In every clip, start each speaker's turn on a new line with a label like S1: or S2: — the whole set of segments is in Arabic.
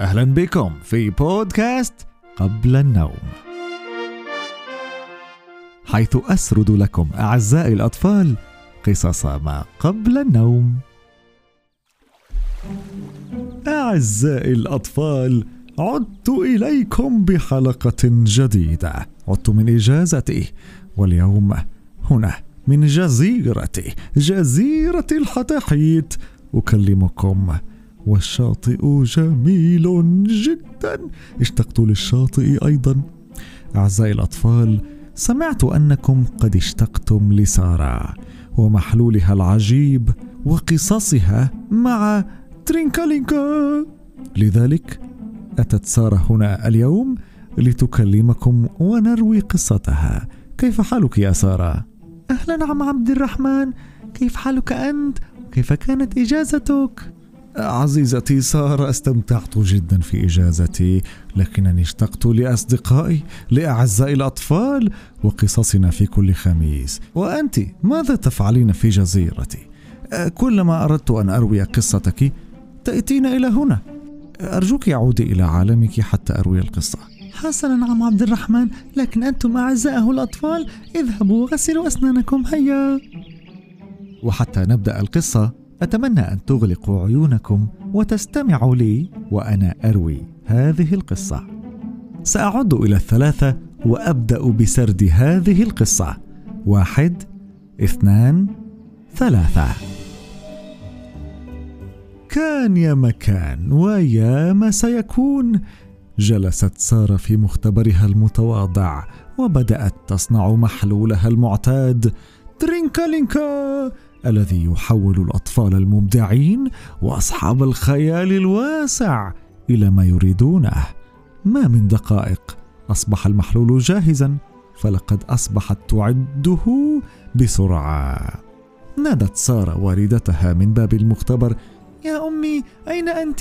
S1: أهلا بكم في بودكاست قبل النوم. حيث أسرد لكم أعزائي الأطفال قصص ما قبل النوم. أعزائي الأطفال عدت إليكم بحلقة جديدة عدت من إجازتي واليوم هنا من جزيرتي جزيرة الحتاحيت أكلمكم والشاطئ جميل جدا اشتقت للشاطئ أيضا أعزائي الأطفال سمعت أنكم قد اشتقتم لسارة ومحلولها العجيب وقصصها مع ترينكالينكا لذلك أتت سارة هنا اليوم لتكلمكم ونروي قصتها كيف حالك يا سارة؟ أهلا عم عبد الرحمن كيف حالك أنت؟ كيف كانت إجازتك؟ عزيزتي سارة استمتعت جدا في إجازتي لكنني اشتقت لأصدقائي لأعزائي الأطفال وقصصنا في كل خميس. وأنت ماذا تفعلين في جزيرتي؟ كلما أردت أن أروي قصتك تأتين إلى هنا. أرجوك عودي إلى عالمك حتى أروي القصة. حسنا عم عبد الرحمن لكن أنتم أعزائه الأطفال اذهبوا وغسلوا أسنانكم هيا. وحتى نبدأ القصة. أتمنى أن تغلقوا عيونكم وتستمعوا لي وأنا أروي هذه القصة. سأعد إلى الثلاثة وأبدأ بسرد هذه القصة. واحد اثنان ثلاثة. كان يا مكان ويا ما سيكون جلست سارة في مختبرها المتواضع وبدأت تصنع محلولها المعتاد. ترينكالينكا الذي يحول الأطفال المبدعين وأصحاب الخيال الواسع إلى ما يريدونه. ما من دقائق. أصبح المحلول جاهزا. فلقد أصبحت تعده بسرعة. نادت سارة والدتها من باب المختبر. يا أمي أين أنت؟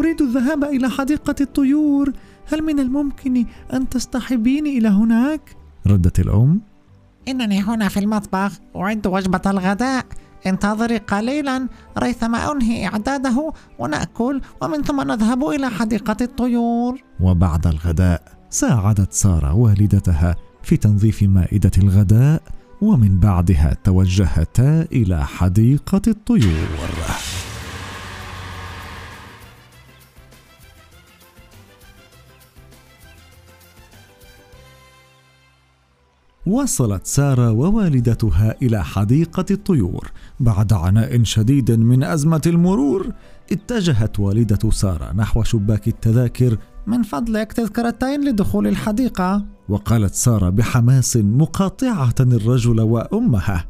S1: أريد الذهاب إلى حديقة الطيور. هل من الممكن أن تصطحبيني إلى هناك؟ ردت الأم.
S2: إنني هنا في المطبخ. أعد وجبة الغداء. انتظري قليلا ريثما أنهي إعداده ونأكل ومن ثم نذهب إلى حديقة الطيور.
S1: وبعد الغداء ساعدت سارة والدتها في تنظيف مائدة الغداء ومن بعدها توجهتا إلى حديقة الطيور. وصلت سارة ووالدتها إلى حديقة الطيور. بعد عناء شديد من أزمة المرور اتجهت والدة سارة نحو شباك التذاكر.
S2: من فضلك تذكرتين لدخول الحديقة.
S1: وقالت سارة بحماس مقاطعة الرجل وأمها.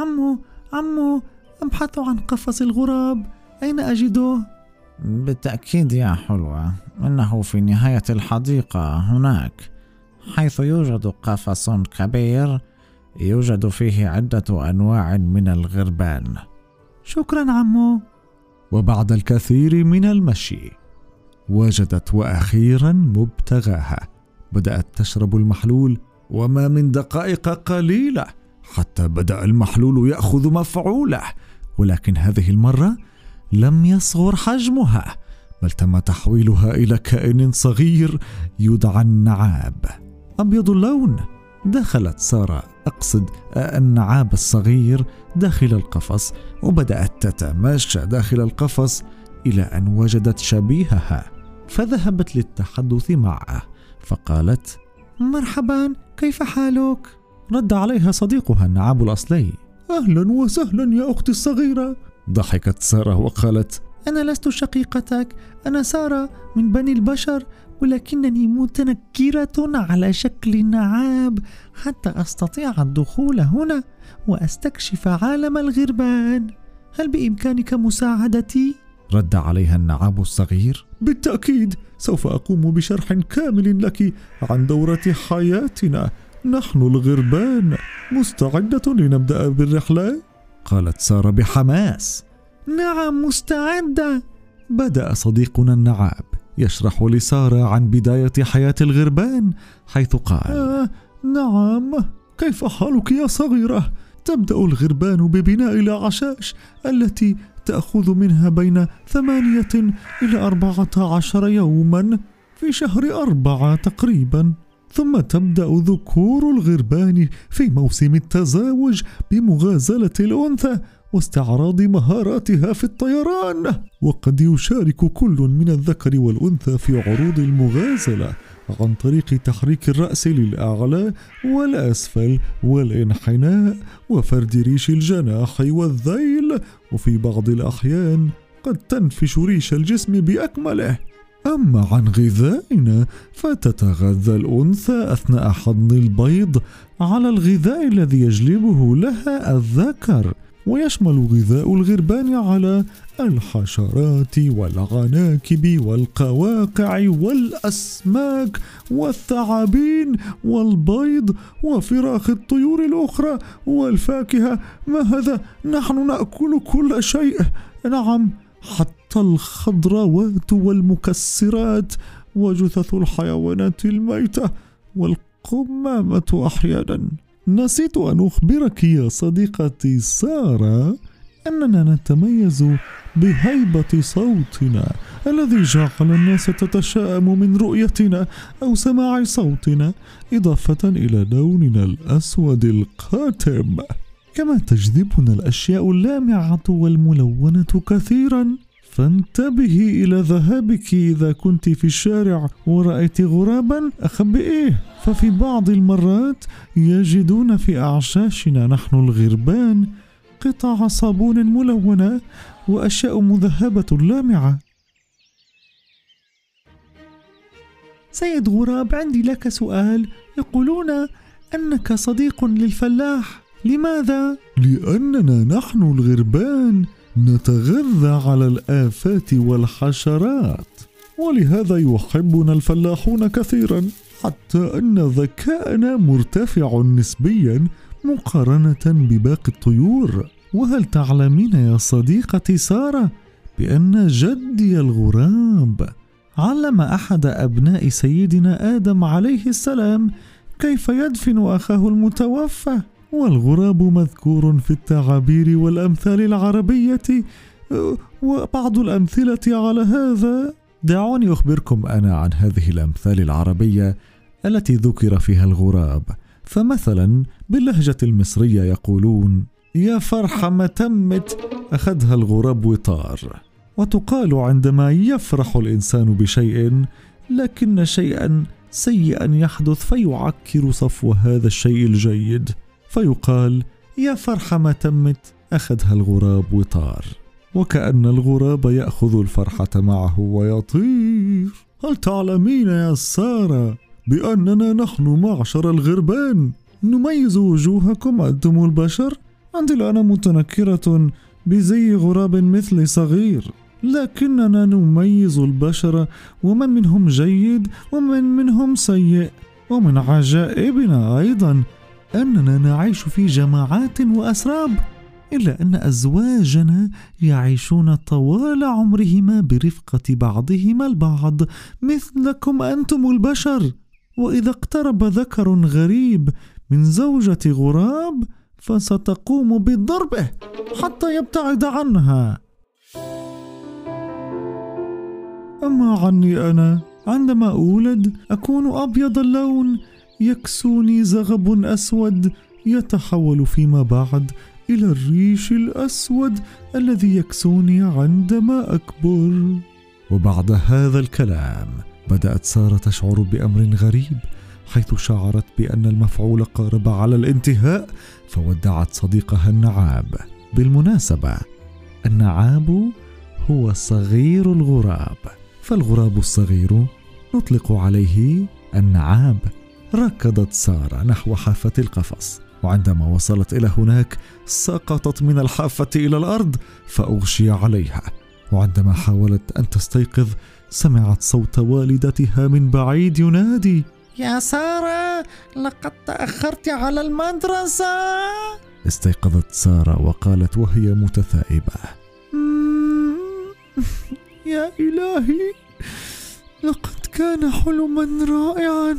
S2: عمو عمو أبحث عن قفص الغراب. أين أجده؟ بالتأكيد يا حلوة إنه في نهاية الحديقة هناك. حيث يوجد قفص كبير يوجد فيه عدة أنواع من الغربان.
S1: شكرا عمو. وبعد الكثير من المشي وجدت وأخيرا مبتغاها. بدأت تشرب المحلول وما من دقائق قليلة حتى بدأ المحلول يأخذ مفعوله. ولكن هذه المرة لم يصغر حجمها بل تم تحويلها إلى كائن صغير يدعى النعاب. أبيض اللون. دخلت سارة. أقصد النعاب الصغير داخل القفص وبدأت تتماشى داخل القفص إلى أن وجدت شبيهها فذهبت للتحدث معه فقالت مرحبا كيف حالك؟ رد عليها صديقها النعاب الأصلي أهلا وسهلا يا أختي الصغيرة. ضحكت سارة وقالت أنا لست شقيقتك أنا سارة من بني البشر ولكنني متنكرة على شكل نعاب حتى أستطيع الدخول هنا وأستكشف عالم الغربان. هل بإمكانك مساعدتي؟ رد عليها النعاب الصغير. بالتأكيد سوف أقوم بشرح كامل لك عن دورة حياتنا. نحن الغربان مستعدة لنبدأ بالرحلة؟ قالت سارة بحماس. نعم مستعدة. بدأ صديقنا النعاب. يشرح لسارة عن بداية حياة الغربان حيث قال آه نعم. كيف حالك يا صغيرة؟ تبدأ الغربان ببناء الأعشاش التي تأخذ منها بين ثمانية إلى أربعة عشر يوما في شهر أربعة تقريبا. ثم تبدأ ذكور الغربان في موسم التزاوج بمغازلة الأنثى واستعراض مهاراتها في الطيران وقد يشارك كل من الذكر والأنثى في عروض المغازلة عن طريق تحريك الرأس للأعلى والأسفل والإنحناء وفرد ريش الجناح والذيل وفي بعض الأحيان قد تنفش ريش الجسم بأكمله. أما عن غذائنا فتتغذى الأنثى أثناء حضن البيض على الغذاء الذي يجلبه لها الذكر. ويشمل غذاء الغربان على الحشرات والعناكب والقواقع والأسماك والثعابين والبيض وفراخ الطيور الأخرى والفاكهة. ما هذا؟ نحن نأكل كل شيء. نعم حتى الخضروات والمكسرات وجثث الحيوانات الميتة والقمامة أحيانا. نسيت أن أخبرك يا صديقتي سارة أننا نتميز بهيبة صوتنا الذي جعل الناس تتشائم من رؤيتنا أو سماع صوتنا إضافة إلى لوننا الأسود القاتم. كما تجذبنا الأشياء اللامعة والملونة كثيرا. فانتبهي إلى ذهابك إذا كنت في الشارع ورأيت غرابا. أخبئيه. ففي بعض المرات يجدون في أعشاشنا نحن الغربان قطع صابون ملونة وأشياء مذهبة لامعة.
S2: سيد غراب عندي لك سؤال. يقولون أنك صديق للفلاح. لماذا؟
S1: لأننا نحن الغربان. نتغذى على الآفات والحشرات. ولهذا يحبنا الفلاحون كثيرا حتى أن ذكاءنا مرتفع نسبيا مقارنة بباقي الطيور. وهل تعلمين يا صديقتي سارة بأن جدي الغراب علم أحد أبناء سيدنا آدم عليه السلام كيف يدفن أخاه المتوفى؟ والغراب مذكور في التعابير والأمثال العربية وبعض الأمثلة على هذا. دعوني أخبركم أنا عن هذه الأمثال العربية التي ذكر فيها الغراب. فمثلا باللهجة المصرية يقولون يا فرحة ما تمت أخذها الغراب وطار. وتقال عندما يفرح الإنسان بشيء لكن شيئا سيئا يحدث فيعكر صفو هذا الشيء الجيد. فيقال يا فرحة ما تمت أخذها الغراب وطار. وكأن الغراب يأخذ الفرحة معه ويطير. هل تعلمين يا سارة بأننا نحن معشر الغربان؟ نميز وجوهكم أنتم البشر؟ عندي الآن متنكرة بزي غراب مثلي صغير. لكننا نميز البشر ومن منهم جيد ومن منهم سيء ومن عجائبنا أيضا أننا نعيش في جماعات وأسراب إلا أن أزواجنا يعيشون طوال عمرهما برفقة بعضهما البعض مثلكم أنتم البشر. وإذا اقترب ذكر غريب من زوجة غراب فستقوم بضربه حتى يبتعد عنها. أما عني أنا عندما أولد أكون أبيض اللون يكسوني زغب أسود يتحول فيما بعد إلى الريش الأسود الذي يكسوني عندما أكبر. وبعد هذا الكلام بدأت سارة تشعر بأمر غريب حيث شعرت بأن المفعول قارب على الانتهاء فودعت صديقها النعاب. بالمناسبة النعاب هو صغير الغراب فالغراب الصغير نطلق عليه النعاب. ركضت سارة نحو حافة القفص وعندما وصلت إلى هناك سقطت من الحافة إلى الأرض فأغشي عليها. وعندما حاولت أن تستيقظ سمعت صوت والدتها من بعيد ينادي
S2: يا سارة لقد تأخرت على المدرسة.
S1: استيقظت سارة وقالت وهي متثائبة
S2: يا إلهي لقد كان حلما رائعا.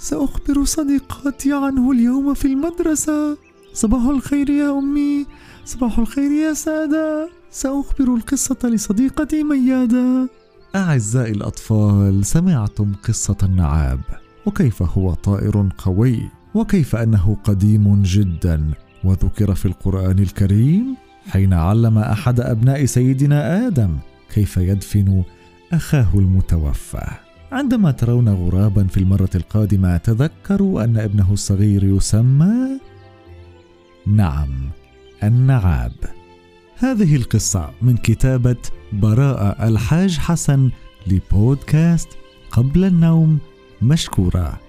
S2: سأخبر صديقاتي عنه اليوم في المدرسة. صباح الخير يا أمي. صباح الخير يا سادة.
S1: سأخبر القصة لصديقتي ميادة. أعزائي الأطفال سمعتم قصة النعاب. وكيف هو طائر قوي؟ وكيف أنه قديم جدا؟ وذكر في القرآن الكريم حين علم أحد أبناء سيدنا آدم كيف يدفن أخاه المتوفى. عندما ترون غرابا في المرة القادمة تذكروا أن ابنه الصغير يسمى نعم النعاب هذه القصة من كتابة براءة الحاج حسن لبودكاست قبل النوم مشكورة.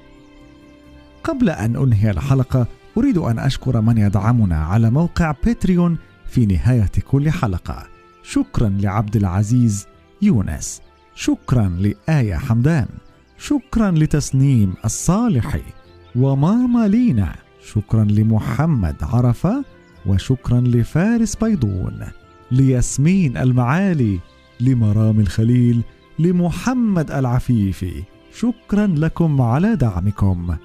S1: قبل أن أنهي الحلقة أريد أن أشكر من يدعمنا على موقع باتريون في نهاية كل حلقة. شكرا لعبد العزيز يونس. شكرا لآية حمدان. شكرا لتسنيم الصالحي وماما لينا. شكرا لمحمد عرفة. وشكرا لفارس بيضون. لياسمين المعالي. لمرام الخليل. لمحمد العفيفي شكرا لكم على دعمكم.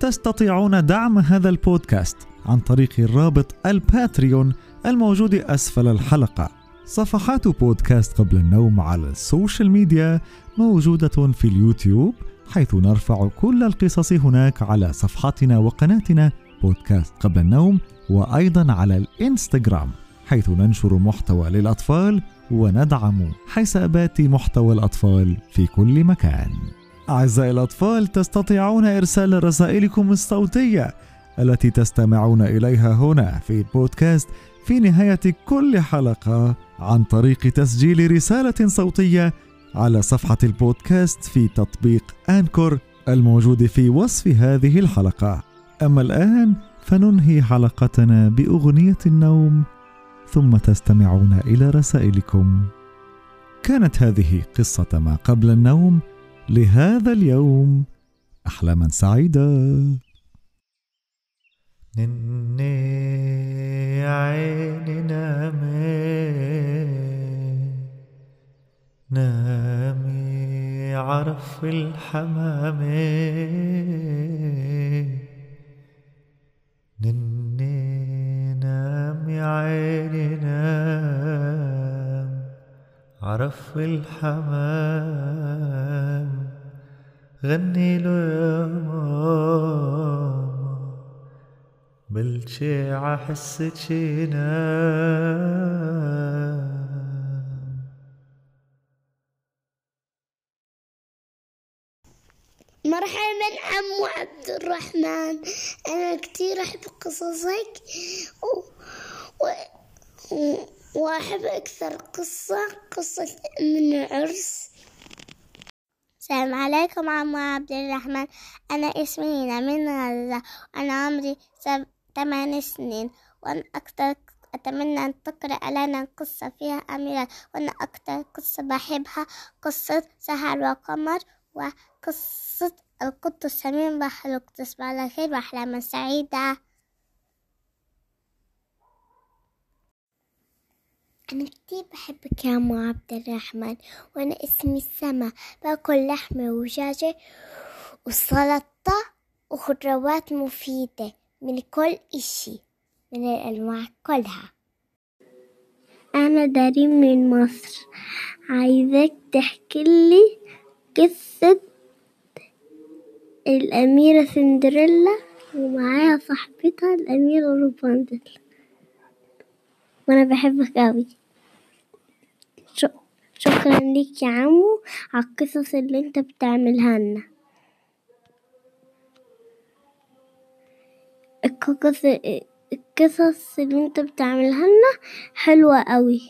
S1: تستطيعون دعم هذا البودكاست عن طريق الرابط ال Patreon الموجود أسفل الحلقة. صفحات بودكاست قبل النوم على ال social media موجودة في اليوتيوب حيث نرفع كل القصص هناك على صفحتنا وقناتنا بودكاست قبل النوم وأيضا على الإنستغرام حيث ننشر محتوى للأطفال وندعم حسابات محتوى الأطفال في كل مكان. أعزائي الأطفال تستطيعون إرسال رسائلكم الصوتية التي تستمعون إليها هنا في بودكاست في نهاية كل حلقة عن طريق تسجيل رسالة صوتية على صفحة البودكاست في تطبيق أنكور الموجود في وصف هذه الحلقة. أما الآن فننهي حلقتنا بأغنية النوم ثم تستمعون إلى رسائلكم. كانت هذه قصة ما قبل النوم لهذا اليوم. احلاما سعيدة.
S2: نني عيني نامي نامي عرف الحمامي نني نام يا عيني نام عرف الحمام غني له يا ماما بلشي عحسك ينام
S3: مرحبا عمو عبد الرحمن. أنا كتير أحب قصصك و... و... وأحب أكثر قصة قصة من العرس السلام عليكم عمو عبد الرحمن. أنا اسمي من غزة وأنا عمري سب... ثمان سنين وأنا أكثر أتمنى أن تقرأ لنا قصة فيها أميرة وأنا أكثر قصة بحبها قصة سهر وقمر وقصة القط السمين بحلق تصبح على خير وأحلاما سعيدة. أنا كتير بحبك يا أم عبد الرحمن وأنا اسمي سما بأكل لحمة ودجاجة وسلطة وخضروات مفيدة. من كل إشي من الأنواع كلها. أنا دارين من مصر. عايزك تحكي لي قصة الأميرة سندريلا ومعاها صاحبتها الأميرة روباندل وأنا بحبك أوي. شكرا ليك يا عمو على القصص اللي أنت بتعملها لنا. القصص القصص اللي انت بتعملها لنا حلوة أوي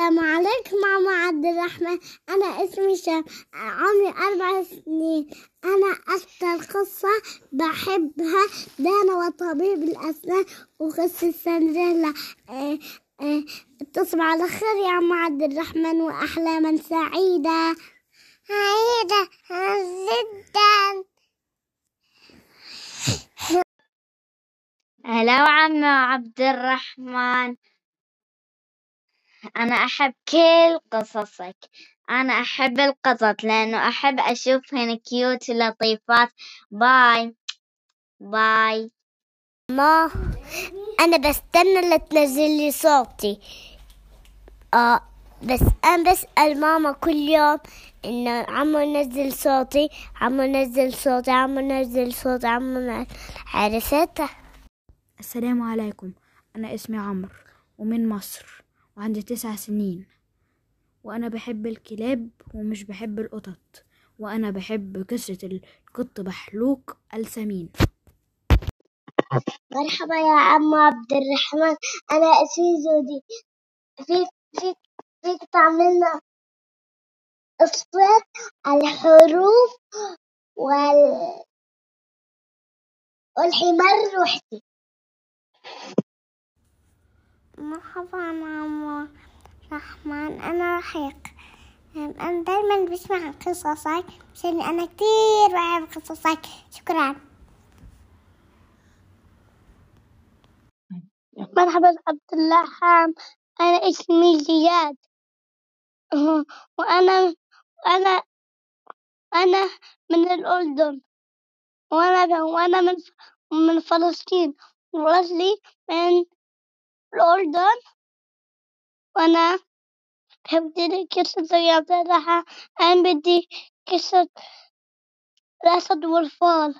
S3: السلام عليكم ماما عبد الرحمن. أنا اسمي شام عمري أربع سنين. أنا أكتر قصة بحبها دانا وطبيب الأسنان وقصة سندريلا. آه تصبح على خير يا عم عبد الرحمن وأحلاما سعيدة. سعيدة. جدا
S4: هلا عم عبد الرحمن. أنا أحب كل قصصك. أنا أحب القطط لأنه أحب أشوفهن كيوت لطيفات. باي باي
S3: ما أنا بستنى لتنزل لي صوتي. آه بس أنا بسأل ماما كل يوم إنه عمو نزل صوتي عمو نزل صوتي عمو نزل صوتي عمو عرفتها.
S5: السلام عليكم. أنا اسمي عمرو ومن مصر وعندي تسع سنين. وأنا بحب الكلاب ومش بحب القطط. وأنا بحب قصة القط بحلوق السمين.
S3: مرحبا يا عم عبد الرحمن. أنا اسمي زودي. فيك فيك فيك تعملنا الصوت الحروف وال والحمار روحتي. مرحبا عم رحمن. أنا رحيق. أنا دايما بسمع قصصك عشان أنا كتير بحب قصصك. شكرا. مرحبا عبد اللحام أنا اسمي زياد. وأنا أنا أنا من الأردن. وأنا وأنا من من فلسطين. وأصلي من الأردن وأنا بحب قصة يا عبد اللحام أنا بدي قصة الأسد والفار.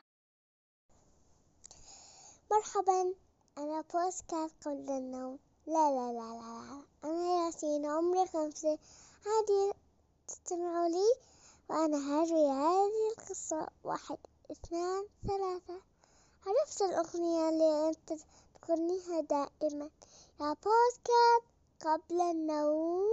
S3: مرحبا أنا بودكاست قبل النوم. لا لا لا لا, لا. أنا ياسين عمري خمسة. عادي تستمعوا لي؟ وأنا هروي هذه القصة. واحد اثنان ثلاثة. عرفت الأغنية اللي أنت تغنيها دائما. يا بودكاست قبل النوم.